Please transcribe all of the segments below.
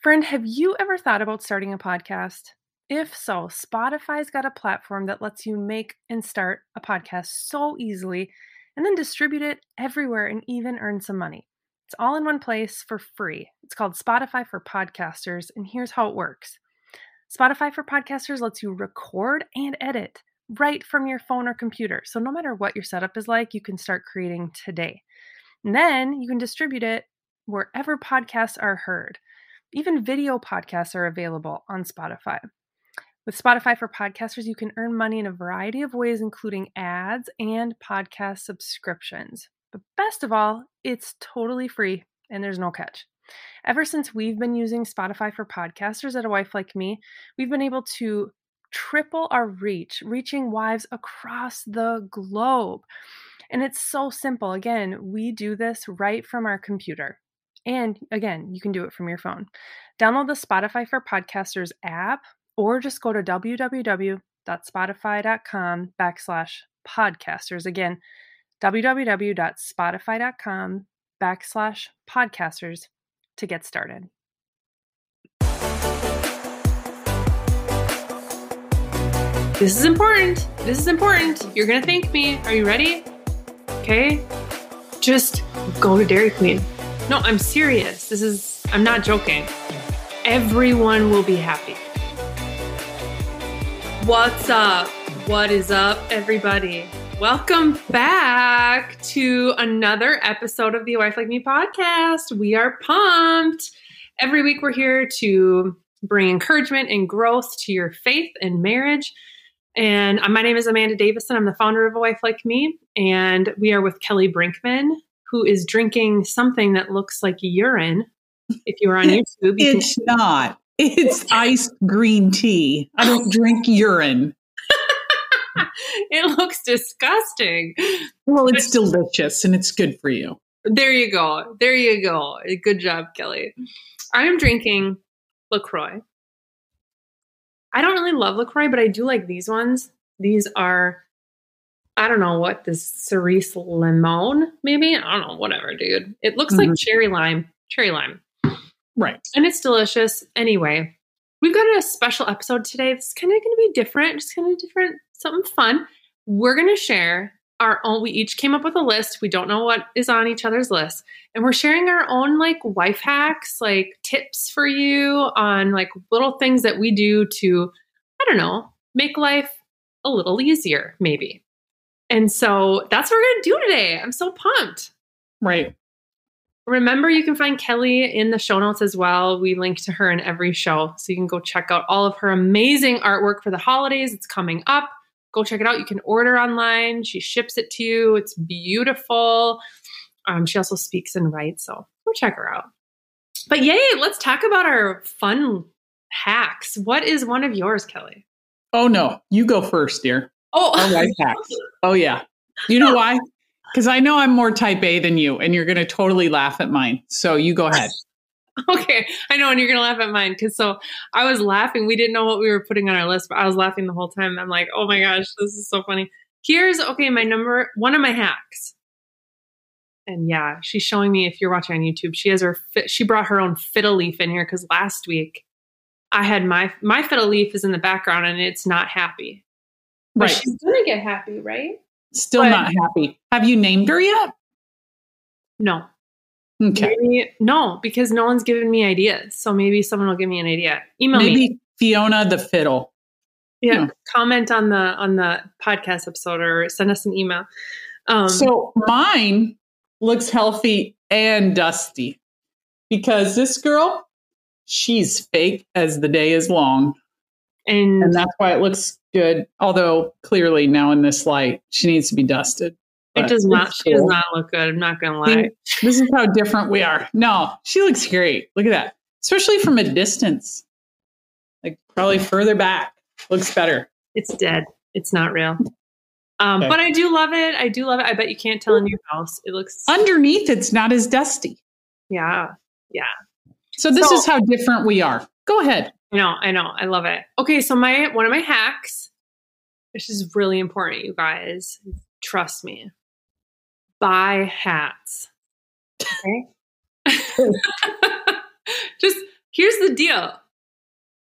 Friend, have you ever thought about starting a podcast? If so, Spotify's got a platform that lets you make and start a podcast so easily and then distribute it everywhere and even earn some money. It's all in one place for free. It's called Spotify for Podcasters, and here's how it works Spotify for Podcasters lets you record and edit right from your phone or computer. So, no matter what your setup is like, you can start creating today. And then you can distribute it wherever podcasts are heard. Even video podcasts are available on Spotify. With Spotify for Podcasters, you can earn money in a variety of ways, including ads and podcast subscriptions. But best of all, it's totally free and there's no catch. Ever since we've been using Spotify for podcasters at a wife like me, we've been able to triple our reach, reaching wives across the globe. And it's so simple. Again, we do this right from our computer. And again, you can do it from your phone. Download the Spotify for Podcasters app or just go to www.spotify.com backslash podcasters. Again, www.spotify.com backslash podcasters to get started. This is important. This is important. You're going to thank me. Are you ready? Okay. Just go to Dairy Queen. No, I'm serious. This is, I'm not joking. Everyone will be happy. What's up? What is up, everybody? Welcome back to another episode of the Wife Like Me podcast. We are pumped. Every week, we're here to bring encouragement and growth to your faith and marriage. And uh, my name is Amanda Davison. I'm the founder of A Wife Like Me. And we are with Kelly Brinkman, who is drinking something that looks like urine. If you are on YouTube, you it's can- not. It's iced green tea. I don't drink urine. it looks disgusting. Well, it's delicious and it's good for you. There you go. There you go. Good job, Kelly. I am drinking LaCroix. I don't really love LaCroix, but I do like these ones. These are, I don't know what this cerise limon, maybe? I don't know, whatever, dude. It looks mm-hmm. like cherry lime. Cherry lime. Right. And it's delicious. Anyway, we've got a special episode today. It's kind of going to be different, just kind of different, something fun. We're going to share our own, we each came up with a list. We don't know what is on each other's list. And we're sharing our own like wife hacks, like tips for you on like little things that we do to, I don't know, make life a little easier, maybe. And so that's what we're going to do today. I'm so pumped. Right. Remember, you can find Kelly in the show notes as well. We link to her in every show. So you can go check out all of her amazing artwork for the holidays. It's coming up go check it out. You can order online. She ships it to you. It's beautiful. Um, she also speaks and writes, so go check her out. But yay, let's talk about our fun hacks. What is one of yours, Kelly? Oh no, you go first, dear. Oh, our life hacks. Oh yeah. You know why? Because I know I'm more type A than you, and you're going to totally laugh at mine. So you go ahead. okay, I know, and you're gonna laugh at mine because so I was laughing. We didn't know what we were putting on our list, but I was laughing the whole time. I'm like, oh my gosh, this is so funny. Here's okay, my number one of my hacks. And yeah, she's showing me if you're watching on YouTube, she has her she brought her own fiddle leaf in here because last week I had my my fiddle leaf is in the background and it's not happy. But right. she's gonna get happy, right? Still but, not happy. Have you named her yet? No. Okay. Maybe, no, because no one's given me ideas. So maybe someone will give me an idea. Email maybe me. Fiona the fiddle. Yeah, comment on the on the podcast episode or send us an email. Um, so mine looks healthy and dusty because this girl, she's fake as the day is long, and and that's why it looks good. Although clearly now in this light, she needs to be dusted. It does not. She does not look good. I'm not gonna lie. This is how different we are. No, she looks great. Look at that, especially from a distance. Like probably further back, looks better. It's dead. It's not real. Um, okay. But I do love it. I do love it. I bet you can't tell in your house. It looks underneath. It's not as dusty. Yeah, yeah. So this so, is how different we are. Go ahead. I know. I know. I love it. Okay, so my one of my hacks, which is really important, you guys. Trust me buy hats. Okay. Just here's the deal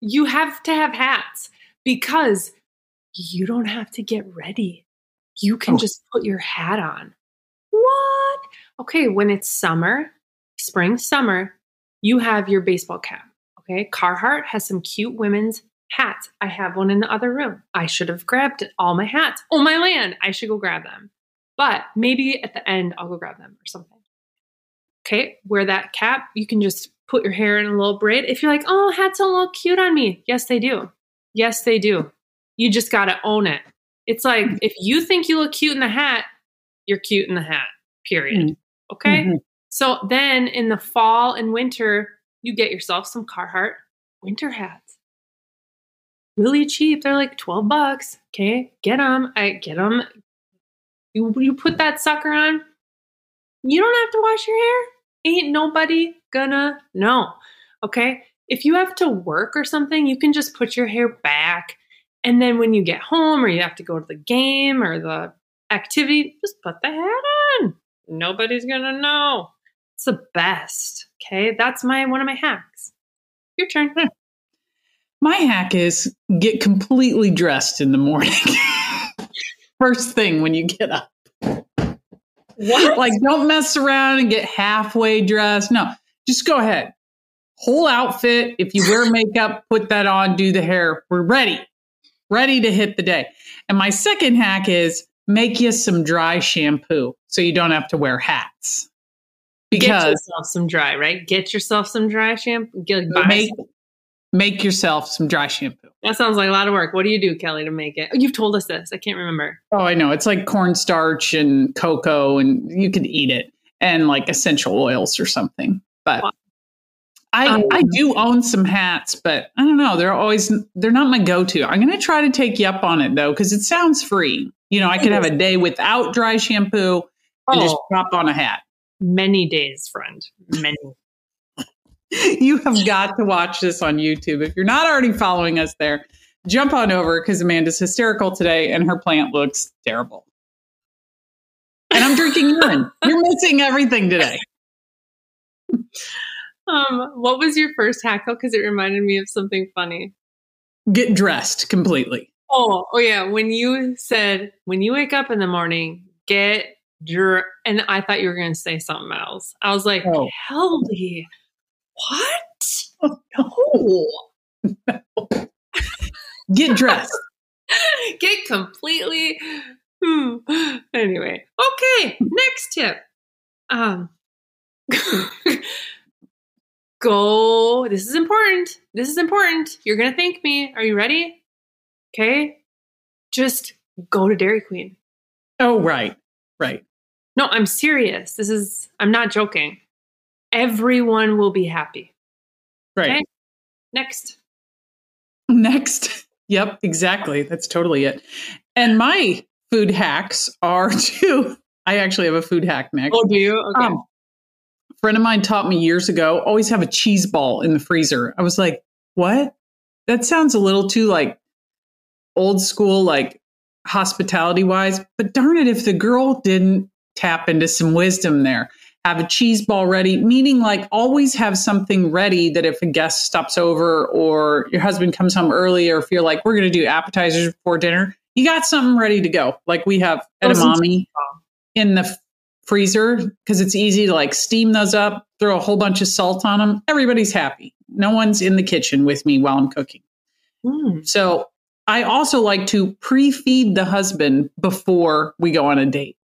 you have to have hats because you don't have to get ready. You can Oh. just put your hat on. What? Okay, when it's summer, spring, summer, you have your baseball cap. Okay, Carhartt has some cute women's hats. I have one in the other room. I should have grabbed all my hats. Oh, my land. I should go grab them. But maybe at the end, I'll go grab them or something. Okay, wear that cap. You can just put your hair in a little braid. If you're like, oh, hats don't look cute on me. Yes, they do. Yes, they do. You just got to own it. It's like if you think you look cute in the hat, you're cute in the hat, period. Okay. Mhm. So then in the fall and winter, you get yourself some Carhartt winter hats. Really cheap. They're like 12 bucks. Okay. Get them. I get them. You, you put that sucker on. You don't have to wash your hair. Ain't nobody gonna know. Okay. If you have to work or something, you can just put your hair back. And then when you get home or you have to go to the game or the activity, just put the hat on. Nobody's gonna know. It's the best. Okay. That's my one of my hacks. Your turn. Hmm. My hack is get completely dressed in the morning. First thing when you get up. What? Like, don't mess around and get halfway dressed. No, just go ahead. Whole outfit. If you wear makeup, put that on, do the hair. We're ready, ready to hit the day. And my second hack is make you some dry shampoo so you don't have to wear hats. Get yourself some dry, right? Get yourself some dry shampoo. Get, make, some. make yourself some dry shampoo. That sounds like a lot of work. What do you do, Kelly, to make it? Oh, you've told us this. I can't remember. Oh, I know. It's like cornstarch and cocoa, and you could eat it, and like essential oils or something. But Wow. I Um, I do own some hats, but I don't know. They're always they're not my go to. I'm going to try to take you up on it though, because it sounds free. You know, I could have a day without dry shampoo and just pop on a hat. Many days, friend. Many. You have got to watch this on YouTube. If you're not already following us there, jump on over because Amanda's hysterical today and her plant looks terrible. And I'm drinking urine. You're missing everything today. Um, what was your first hackle? Because it reminded me of something funny. Get dressed completely. Oh, oh yeah. When you said when you wake up in the morning, get your and I thought you were going to say something else. I was like, Oh. Kelly, what? No. Get dressed. get completely. Hmm. Anyway, okay. Next tip. Um, go. This is important. This is important. You're gonna thank me. Are you ready? Okay. Just go to Dairy Queen. Oh, right. Right. No, I'm serious. This is. I'm not joking. Everyone will be happy. Right. Okay. Next. Next. Yep, exactly. That's totally it. And my food hacks are to, I actually have a food hack next. Oh, do you? Okay. Um, a friend of mine taught me years ago always have a cheese ball in the freezer. I was like, what? That sounds a little too like old school, like hospitality wise. But darn it, if the girl didn't tap into some wisdom there, have a cheese ball ready, meaning like always have something ready that if a guest stops over or your husband comes home early, or if you're like, we're going to do appetizers before dinner, you got something ready to go. Like we have Oh, edamame in the freezer because it's easy to like steam those up, throw a whole bunch of salt on them. Everybody's happy. No one's in the kitchen with me while I'm cooking. Hmm. So I also like to pre feed the husband before we go on a date.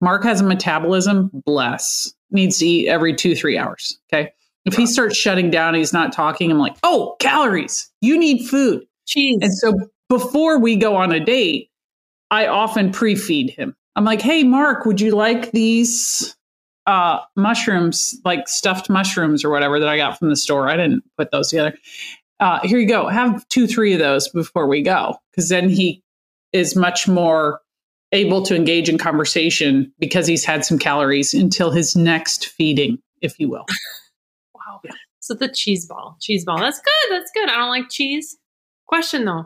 Mark has a metabolism, bless, needs to eat every two, three hours. Okay. If he starts shutting down, he's not talking, I'm like, oh, calories, you need food. Cheese. And so before we go on a date, I often pre feed him. I'm like, hey, Mark, would you like these uh, mushrooms, like stuffed mushrooms or whatever that I got from the store? I didn't put those together. Uh, here you go. Have two, three of those before we go. Because then he is much more able to engage in conversation because he's had some calories until his next feeding, if you will. Wow. So the cheese ball. Cheese ball. That's good. That's good. I don't like cheese. Question though.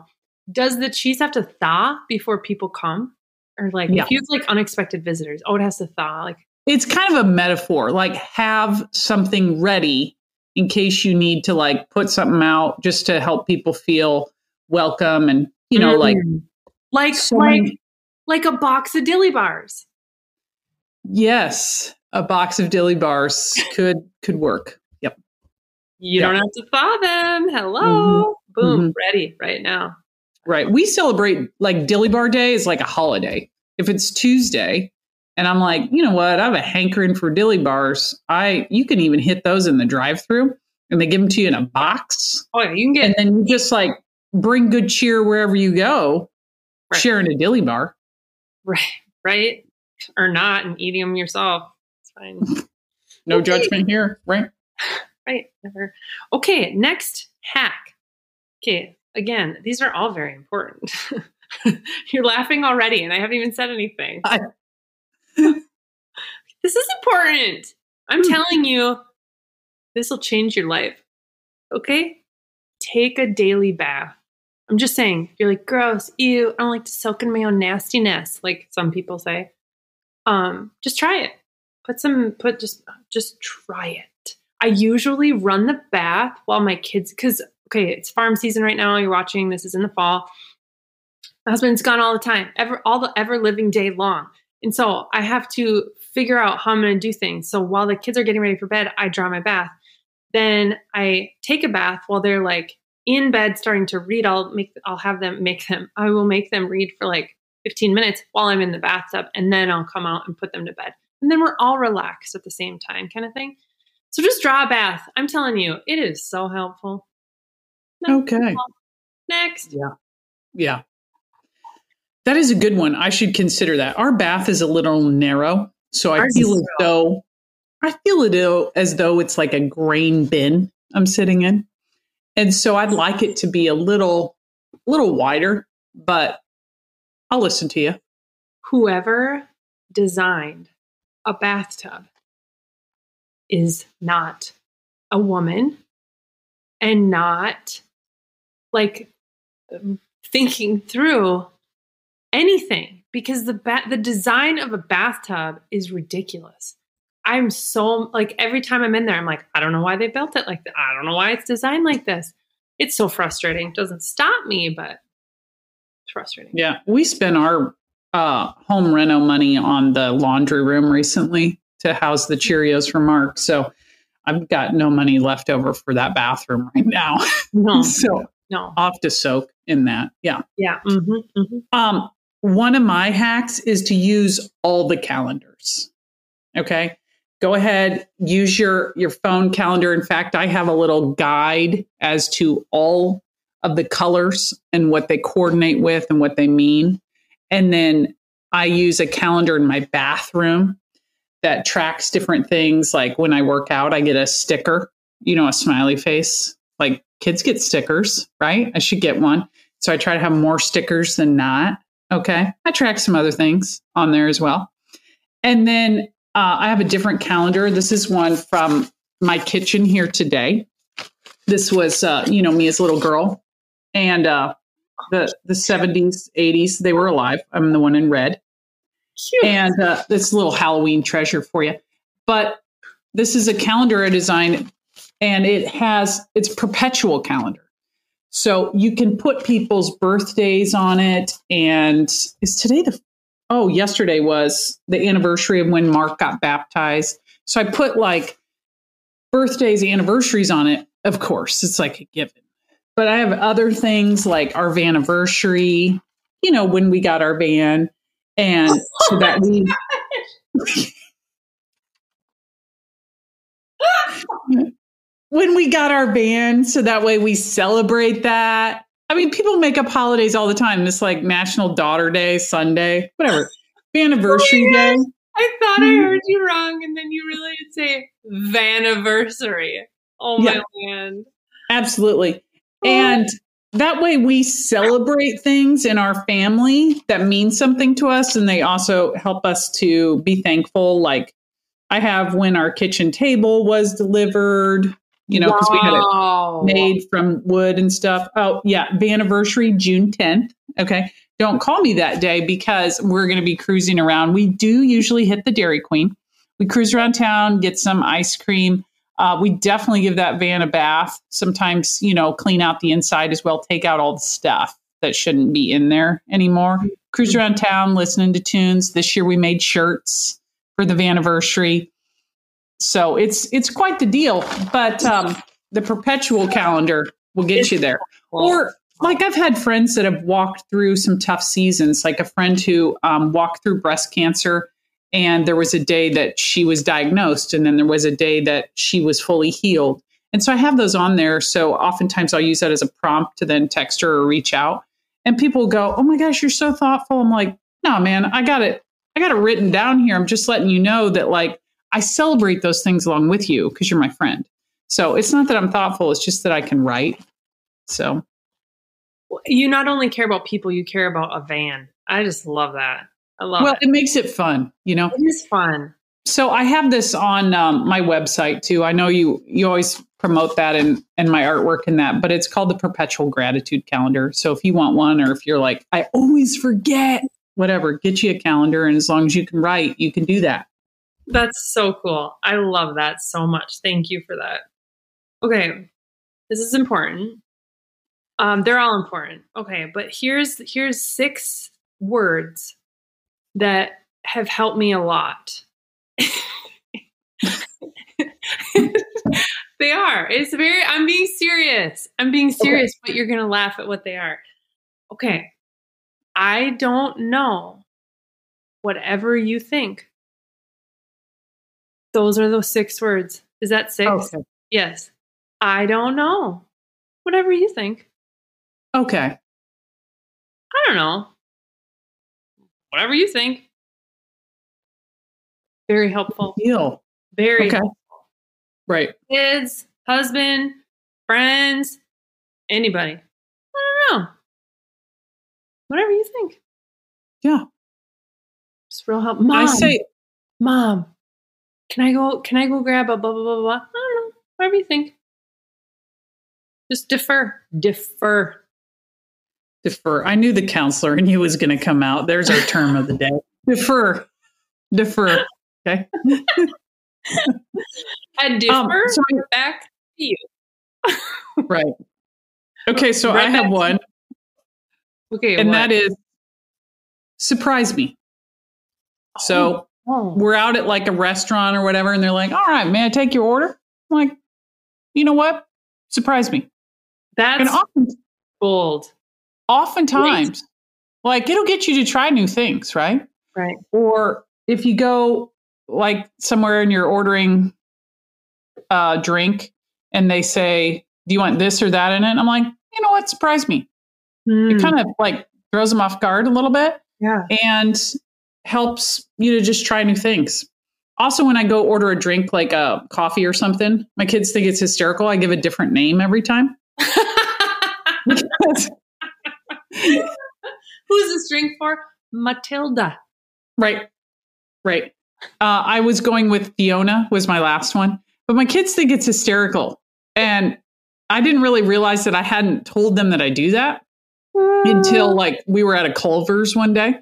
Does the cheese have to thaw before people come? Or like Yeah. if you have like unexpected visitors, oh it has to thaw. Like it's kind of a metaphor like have something ready in case you need to like put something out just to help people feel welcome and you know like Mm. like so like many- like a box of dilly bars. yes a box of dilly bars could could work yep You Yeah. don't have to thaw them. Hello. Boom. Mhm. Ready right now. right we celebrate like dilly bar day is like a holiday if it's tuesday and i'm like you know what i have a hankering for dilly bars i you can even hit those in the drive through and they give them to you in a box Oh yeah, you can get and then you just like bring good cheer wherever you go Right. sharing a dilly bar right, right, or not, and eating them yourself. It's fine. no Okay. judgment here right right. Never. Okay. Next hack. Okay. Again, these are all very important. You're laughing already, and I haven't even said anything. I- this is important. I'm Hmm. telling you, this will change your life. Okay? Take a daily bath. I'm just saying, you're like, gross, ew, I don't like to soak in my own nastiness, like some people say. Um, just try it. Put some, put just, just try it. I usually run the bath while my kids, because okay, it's farm season right now. You're watching. This is in the fall. My husband's gone all the time, ever all the ever living day long, and so I have to figure out how I'm to do things. So while the kids are getting ready for bed, I draw my bath. Then I take a bath while they're like in bed starting to read. I'll make I'll have them make them. I will make them read for like 15 minutes while I'm in the bathtub, and then I'll come out and put them to bed. And then we're all relaxed at the same time, kind of thing. So just draw a bath. I'm telling you, it is so helpful. okay Next. yeah yeah that is a good one i should consider that our bath is a little narrow so i feel as though i feel it though- as though it's like a grain bin i'm sitting in and so i'd like it to be a little little wider but i'll listen to you Whoever designed a bathtub is not a woman and not like thinking through anything because the ba- the design of a bathtub is ridiculous. I'm so like every time I'm in there I'm like I don't know why they built it like that. I don't know why it's designed like this. It's so frustrating. It doesn't stop me but it's frustrating. Yeah, we spent our uh, home reno money on the laundry room recently to house the Cheerios for Mark. So I've got no money left over for that bathroom right now. No. so No. I'll to soak in that. Yeah. Yeah. hmm hmm Um, one of my hacks is to use all the calendars. Okay. Go ahead, use your your phone calendar. In fact, I have a little guide as to all of the colors and what they coordinate with and what they mean. And then I use a calendar in my bathroom that tracks different things. Like when I work out, I get a sticker, you know, a smiley face. Like kids get stickers, right? I should get one. So I try to have more stickers than not. Okay. I track some other things on there as well. And then uh, I have a different calendar. This is one from my kitchen here today. This was, uh, you know, me as a little girl. And uh, the, the 70s, 80s, they were alive. I'm the one in red Cute. and uh, this little Halloween treasure for you. But this is a calendar I designed, and it has it's perpetual calendar, so you can put people's birthdays on it. And is today the oh yesterday was the anniversary of when Mark got baptized. So I put like birthdays, anniversaries on it. Of course, it's like a given. But I have other things like our anniversary, you know, when we got our van, and oh so that we when we got our van, so that way we celebrate that. I mean, people make up holidays all the time. This like National Daughter Day, Sunday, whatever, anniversary Oh, day. I thought I Mhm. heard you wrong, and then you really did say vaniversary. Oh my Yeah. land! Absolutely. And that way we celebrate things in our family that mean something to us. And they also help us to be thankful. Like I have when our kitchen table was delivered, you know, because we had it Wow. made from wood and stuff. Oh, yeah, anniversary June 10th. Okay. Don't call me that day because we're going to be cruising around. We do usually hit the Dairy Queen. We cruise around town, get some ice cream. Uh, we definitely give that van a bath. Sometimes, you know, clean out the inside as well, take out all the stuff that shouldn't be in there anymore. Cruise around town, listening to tunes. This year we made shirts for the anniversary. So it's it's quite the deal. But um, the perpetual calendar will get you there. Or like I've had friends that have walked through some tough seasons, like a friend who um, walked through breast cancer and there was a day that she was diagnosed and then there was a day that she was fully healed and so i have those on there so oftentimes i'll use that as a prompt to then text her or reach out and people go oh my gosh you're so thoughtful i'm like no man i got it i got it written down here i'm just letting you know that like i celebrate those things along with you because you're my friend so it's not that i'm thoughtful it's just that i can write so you not only care about people you care about a van i just love that I love well, it. it makes it fun, you know. It is fun. So I have this on um, my website too. I know you you always promote that and and my artwork and that, but it's called the Perpetual Gratitude Calendar. So if you want one, or if you're like, I always forget, whatever, get you a calendar, and as long as you can write, you can do that. That's so cool. I love that so much. Thank you for that. Okay, this is important. Um, they're all important. Okay, but here's here's six words that have helped me a lot. they are. It's very, I'm being serious. I'm being serious, okay. but you're going to laugh at what they are. Okay. I don't know whatever you think. Those are those six words. Is that six? Okay. Yes. I don't know. Whatever you think. Okay. I don't know whatever you think. Very helpful. Deal. Very okay. helpful. Right. Kids, husband, friends, anybody. I don't know. Whatever you think. Yeah. Just real help. Mom. I say, Mom, can I go? Can I go grab a blah blah blah blah? I don't know. Whatever you think. Just defer. Defer defer. I knew the counselor and he was going to come out. There's our term of the day. Defer. Defer. Okay. I defer um, so I, back to you. right. Okay, so right I have one. Okay. And what? that is surprise me. So oh. We're out at like a restaurant or whatever, and they're like, all right, may I take your order? I'm like, you know what? Surprise me. That's often, bold oftentimes like it'll get you to try new things right right or if you go like somewhere and you're ordering a drink and they say do you want this or that in it i'm like you know what surprise me mm. it kind of like throws them off guard a little bit yeah and helps you to just try new things also when i go order a drink like a coffee or something my kids think it's hysterical i give a different name every time Who's this drink for? Matilda. Right. Right. Uh, I was going with Fiona was my last one, but my kids think it's hysterical, and I didn't really realize that I hadn't told them that I do that until like we were at a Culver's one day,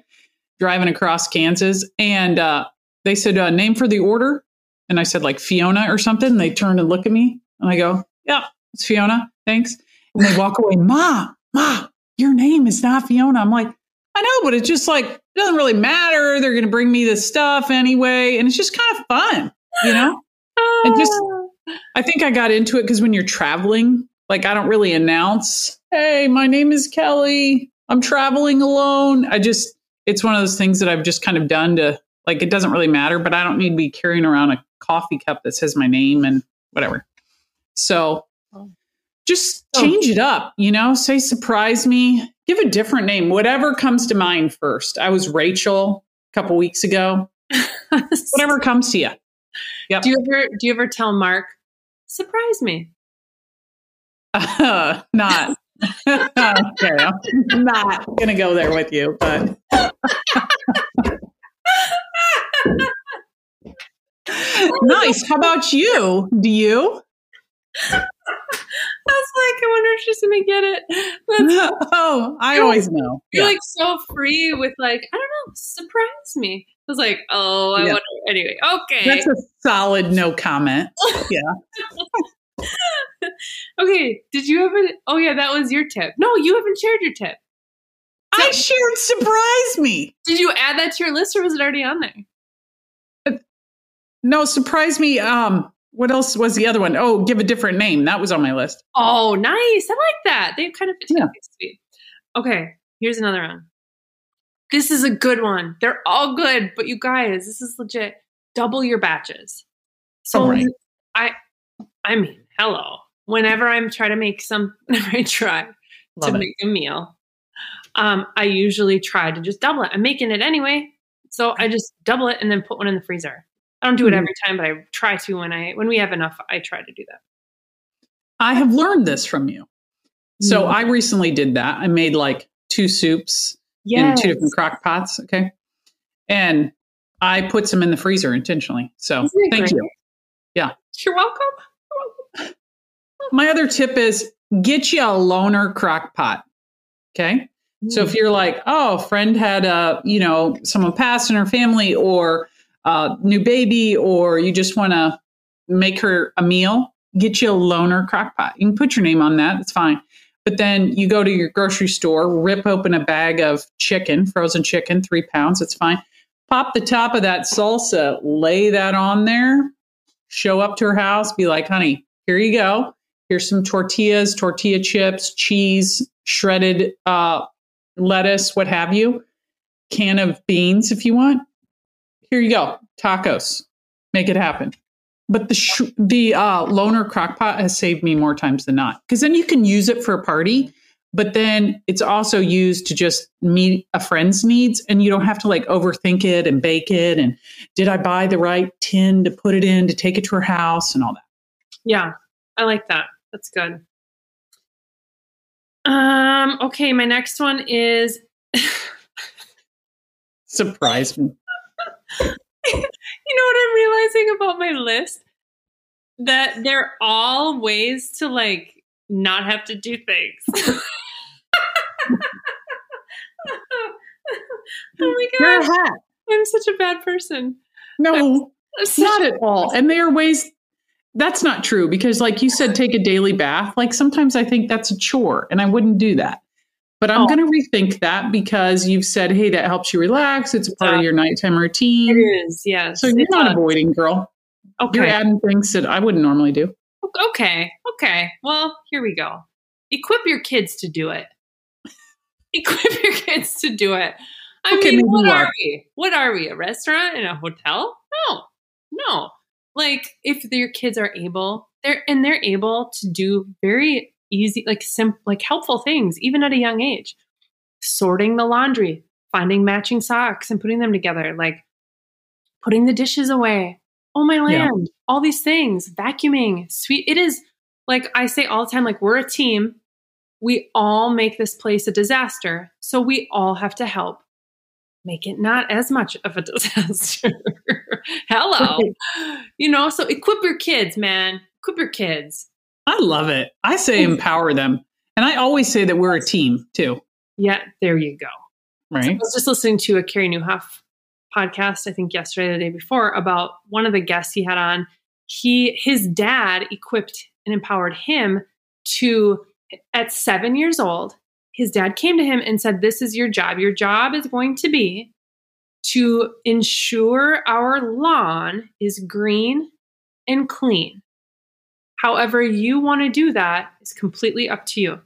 driving across Kansas, and uh, they said uh, name for the order, and I said like Fiona or something. They turn and look at me, and I go, "Yeah, it's Fiona, thanks." And they walk away, "Ma, ma, your name is not Fiona. I'm like, I know, but it's just like, it doesn't really matter. They're going to bring me this stuff anyway. And it's just kind of fun, you know? and just, I think I got into it because when you're traveling, like I don't really announce, hey, my name is Kelly. I'm traveling alone. I just, it's one of those things that I've just kind of done to, like, it doesn't really matter, but I don't need to be carrying around a coffee cup that says my name and whatever. So just oh. change it up, you know, say surprise me, give a different name, whatever comes to mind first. I was Rachel a couple weeks ago. whatever comes to you. Yep. Do you ever do you ever tell Mark, surprise me? Uh, not. Okay, I'm not gonna go there with you, but nice. How about you? Do you? I was like, I wonder if she's gonna get it. That's, oh, I always know. You're yeah. like so free with like, I don't know, surprise me. I was like, oh, I Yeah. wonder. Anyway, okay. That's a solid no comment. Yeah. okay. Did you have a? Oh yeah, that was your tip. No, you haven't shared your tip. I shared surprise me. Did you add that to your list, or was it already on there? No, surprise me. Um, what else was the other one? Oh, give a different name. That was on my list. Oh, nice. I like that. They kind of fit Yeah. together. Okay, here's another one. This is a good one. They're all good, but you guys, this is legit. Double your batches. So right. I, I mean, hello. Whenever I'm trying to make some, I try Love to it. make a meal, um, I usually try to just double it. I'm making it anyway, so I just double it and then put one in the freezer. I don't do it Mhm. every time, but I try to when I when we have enough. I try to do that. I have learned this from you. So Mm. I recently did that. I made like two soups in two different crock pots. Okay. And I put some in the freezer intentionally. So thank great? you. You're. You're welcome. My other tip is get you a loaner crock pot. Okay. So if mm. you're like, oh, friend had a, you know, someone passed in her family or a new baby, or you just want to make her a meal, get you a loaner crock pot. You can put your name on that. It's fine. But then you go to your grocery store, rip open a bag of chicken, frozen chicken, three pounds. It's fine. Pop the top of that salsa, lay that on there, show up to her house, be like, honey, here you go. Here's some tortillas, tortilla chips, cheese, shredded uh, lettuce, what have you, can of beans if you want. Here you go, tacos. Make it happen. But the sh- the uh, loaner crock pot has saved me more times than not because then you can use it for a party, but then it's also used to just meet a friend's needs, and you don't have to like overthink it and bake it. And did I buy the right tin to put it in to take it to her house and all that? Yeah, I like that. That's good. Um, okay, my next one is Surprise me. you know what I'm realizing about my list? That they're all ways to like not have to do things. oh my god. I'm such a bad person. No, I'm such not at all. And there are ways that's not true because, like you said, take a daily bath. Like sometimes I think that's a chore and I wouldn't do that. But I'm Oh. going to rethink that because you've said, hey, that helps you relax. It's a part of your nighttime routine. is, yes. So you're It's not a- avoiding, girl. Okay. You're adding things that I wouldn't normally do. Okay. Okay. Well, here we go. Equip your kids to do it. Equip your kids to do it. I Okay, mean, what are are. we? What are we? A restaurant in a hotel? No. No. Like if your kids are able, they're and they're able to do very easy, like simple, like helpful things, even at a young age. Sorting the laundry, finding matching socks and putting them together, like putting the dishes away. Oh my Yeah. land, all these things, vacuuming, sweet. It is like I say all the time, like we're a team. We all make this place a disaster. So we all have to help make it not as much of a disaster. Hello. you know, so equip your kids, man. Equip your kids. I love it. I say empower them. And I always say that we're a team too, Yeah, there you go. Right. I was just listening to a Carey Nieuwhof podcast, I think yesterday or the day before, about one of the guests he had on. He his dad equipped and empowered him to at seven years old. His dad came to him and said, This is your job. Your job is going to be to ensure our lawn is green and clean. However, you want to do that is completely up to you.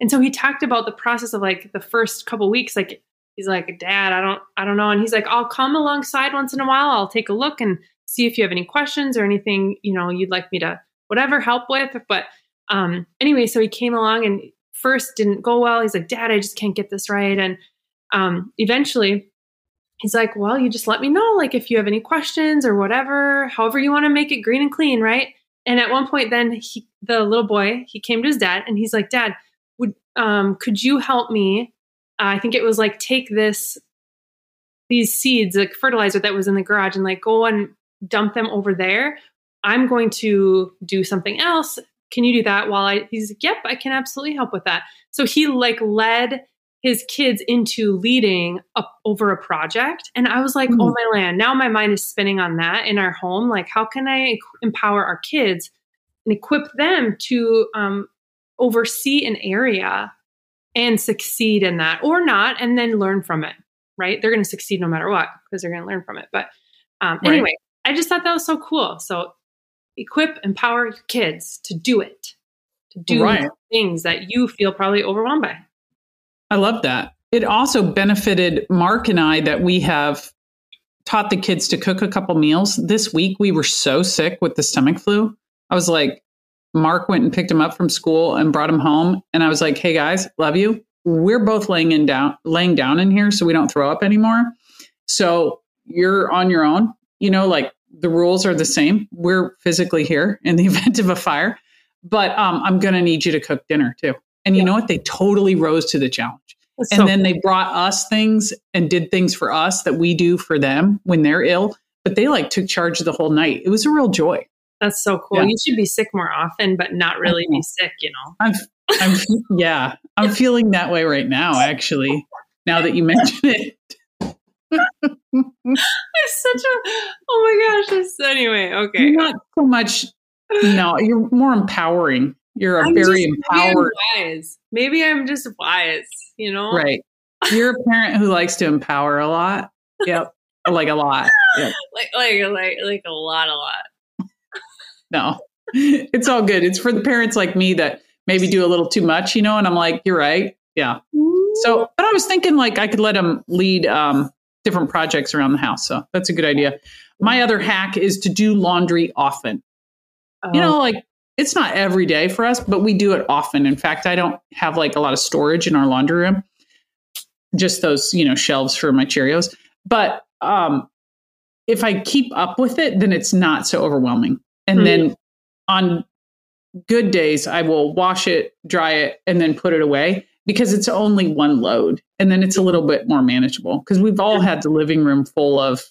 And so he talked about the process of like the first couple weeks, like he's like, Dad, I don't, I don't know. And he's like, I'll come alongside once in a while. I'll take a look and see if you have any questions or anything, you know, you'd like me to whatever help with. But um, anyway, so he came along and first didn't go well. He's like, Dad, I just can't get this right. And um, eventually he's like, Well, you just let me know, like if you have any questions or whatever, however you want to make it green and clean, right? And at one point, then he, the little boy, he came to his dad and he's like, Dad, would um, could you help me? Uh, I think it was like take this these seeds, like fertilizer that was in the garage, and like go and dump them over there. I'm going to do something else. Can you do that while I? He's like, yep, I can absolutely help with that. So he like led his kids into leading up over a project. And I was like, Mm. oh my land, now my mind is spinning on that in our home. Like, how can I empower our kids and equip them to um, oversee an area and succeed in that or not, and then learn from it, right? They're going to succeed no matter what because they're going to learn from it. But um, Right. anyway, I just thought that was so cool. So equip, empower your kids to do it, to do Right. things that you feel probably overwhelmed by. I love that. It also benefited Mark and I that we have taught the kids to cook a couple meals. This week we were so sick with the stomach flu. I was like, Mark went and picked him up from school and brought him home. And I was like, hey guys, love you. We're both laying in down laying down in here so we don't throw up anymore. So you're on your own. You know, like the rules are the same. We're physically here in the event of a fire. But um, I'm gonna need you to cook dinner too. And you Yeah. know what? They totally rose to the challenge. That's And so then they brought us things and did things for us that we do for them when they're ill. But they like took charge of the whole night. It was a real joy. That's so cool. Yeah. You should be sick more often, but not really be sick, you know. I'm, I'm, yeah, I'm feeling that way right now. Actually, now that you mention it, It's such a oh my gosh. Anyway, okay. not so much. No, you're more empowering. You're a I'm very just- maybe I'm empowered, wise. Maybe I'm just wise, you know? right? You're a parent who likes to empower a lot. Yep, like a lot. Yep. Like like like like a lot, a lot. No, it's all good. It's for the parents like me that maybe do a little too much, you know. And I'm like, you're right. Yeah. So, but I was thinking like I could let them lead um, different projects around the house. So that's a good idea. My other hack is to do laundry often. You Oh. know, like it's not every day for us, but we do it often. In fact, I don't have like a lot of storage in our laundry room, just those, you know, shelves for my Cheerios. But um, if I keep up with it, then it's not so overwhelming. And Hmm. then on good days, I will wash it, dry it, and then put it away because it's only one load. And then it's a little bit more manageable because we've all had the living room full of,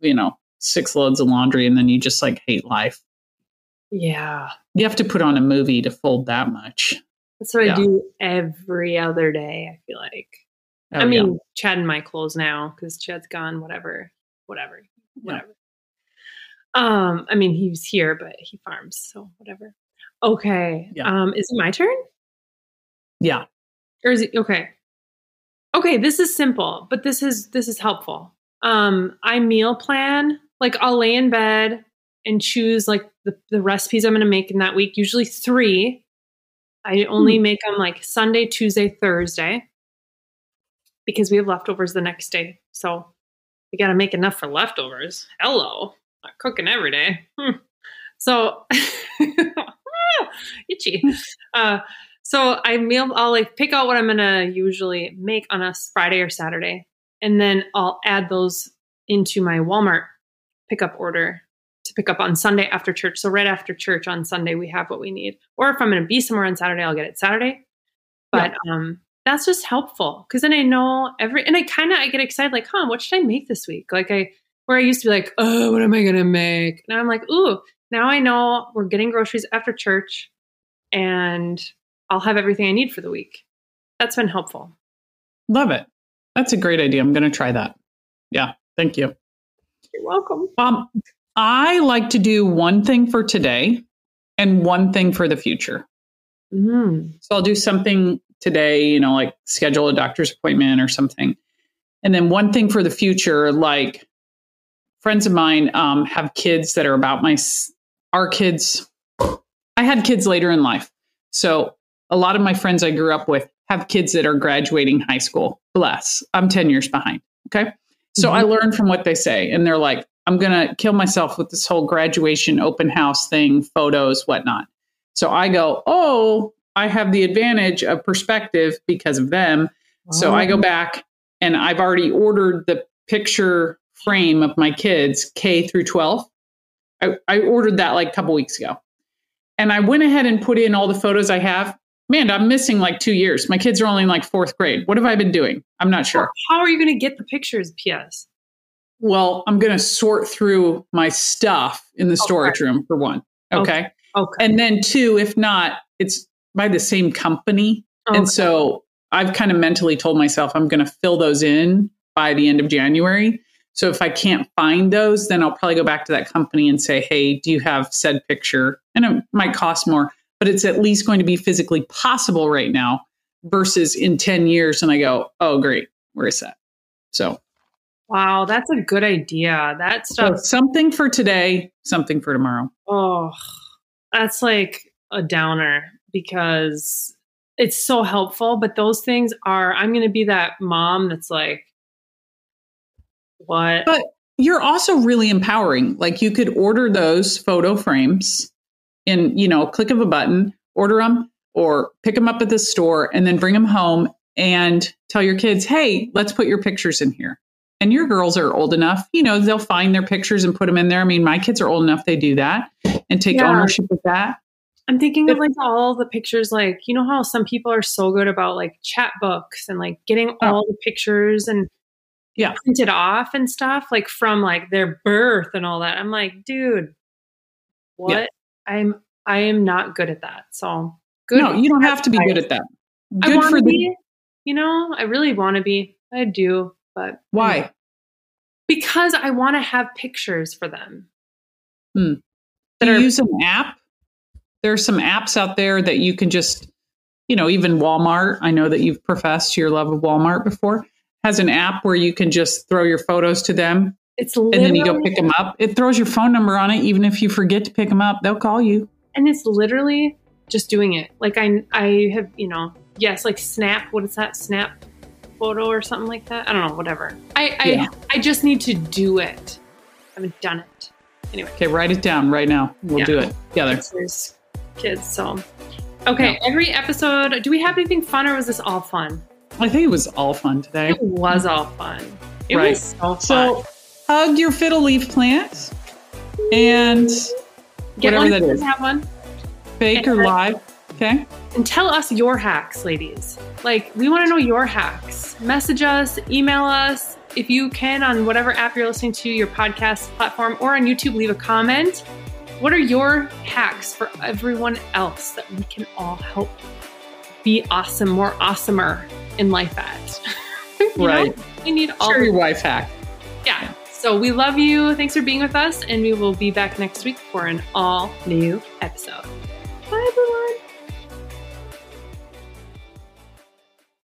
you know, six loads of laundry and then you just like hate life. yeah. You have to put on a movie to fold that much. That's what Yeah. I do every other day, I feel like. Oh, I yeah. mean, Chad and my clothes now because Chad's gone, whatever, whatever, whatever. Um, I mean, he's here, but he farms, so whatever. Okay. Yeah. Um, is it my turn? yeah. Or is it okay? Okay, this is simple, but this is this is helpful. Um, I meal plan. Like I'll lay in bed and choose like the, the recipes I'm gonna make in that week, usually three. I only make them like Sunday, Tuesday, Thursday because we have leftovers the next day. So we got to make enough for leftovers. Hello, not cooking every day. Hmm. So itchy. Uh, so I meal. I'll like pick out what I'm gonna usually make on a Friday or Saturday, and then I'll add those into my Walmart pickup order to pick up on Sunday after church. So right after church on Sunday, we have what we need. Or if I'm going to be somewhere on Saturday, I'll get it Saturday. But um, that's just helpful because then I know every and I kind of I get excited like, huh, what should I make this week? Like I where I used to be like, oh, what am I gonna make? And I'm like, ooh, now I know we're getting groceries after church, and I'll have everything I need for the week. That's been helpful. Love it. That's a great idea. I'm going to try that. Yeah. Thank you. You're welcome. Um, I like to do one thing for today and one thing for the future. Mm. So I'll do something today, you know, like schedule a doctor's appointment or something. And then one thing for the future, like friends of mine um, have kids that are about my, our kids. I had kids later in life. So a lot of my friends I grew up with have kids that are graduating high school. Bless. I'm 10 years behind. Okay. So I learn from what they say. And they're like, I'm going to kill myself with this whole graduation open house thing, photos, whatnot. So I go, oh, I have the advantage of perspective because of them. So I go back and I've already ordered the picture frame of my kids, K through 12. I, I ordered that like a couple weeks ago. And I went ahead and put in all the photos I have. Man, I'm missing like two years. My kids are only in like fourth grade. What have I been doing? I'm not sure. How are you going to get the pictures? P.S. Well, I'm going to sort through my stuff in the storage room for one. Okay. Okay. And then two, if not, it's by the same company. Okay. And so I've kind of mentally told myself I'm going to fill those in by the end of January. So if I can't find those, then I'll probably go back to that company and say, hey, do you have said picture? And it might cost more, but it's at least going to be physically possible right now versus in 10 years. And I go, oh, great, where is that? So, wow, that's a good idea. That stuff. So something for today, something for tomorrow. Oh, that's like a downer because it's so helpful. But those things are, I'm going to be that mom that's like, what? But you're also really empowering. Like you could order those photo frames in, you know, click of a button, order them or pick them up at the store and then bring them home and tell your kids, hey, let's put your pictures in here. And your girls are old enough, you know, they'll find their pictures and put them in there. I mean, my kids are old enough, they do that and take yeah. ownership of that. I'm thinking but, of like all the pictures, like, you know, how some people are so good about like Chatbooks and like getting oh. all the pictures and yeah printed off and stuff like from like their birth and all that i'm like dude what yeah. i'm i am not good at that so good no you don't have to be good at that good for the be, you know i really want to be i do but why you know, because i want to have pictures for them hmm. do you are, use an app there are some apps out there that you can just you know even walmart i know that you've professed your love of walmart before has an app where you can just throw your photos to them. It's and then you go pick them up. It throws your phone number on it. Even if you forget to pick them up, they'll call you. And it's literally just doing it. Like I, I have, you know, yes, like Snap. What is that? Snap photo or something like that. I don't know. Whatever. I, yeah. I, I just need to do it. I haven't done it. Anyway. Okay, write it down right now. We'll yeah. do it together. There's kids, so okay. Every episode. Do we have anything fun, or was this all fun? I think it was all fun today. It was all fun. It right. was so fun. So hug your fiddle leaf plant and Get whatever one, that is. Have one. Fake or live. Okay. And tell us your hacks, ladies. Like, we want to know your hacks. Message us, email us. If you can, on whatever app you're listening to, your podcast platform, or on YouTube, leave a comment. What are your hacks for everyone else that we can all help be awesome, more awesomer in life at. right. Know? We need all share your wife hack. Yeah. yeah. So we love you. Thanks for being with us, and we will be back next week for an all new episode. Bye, everyone.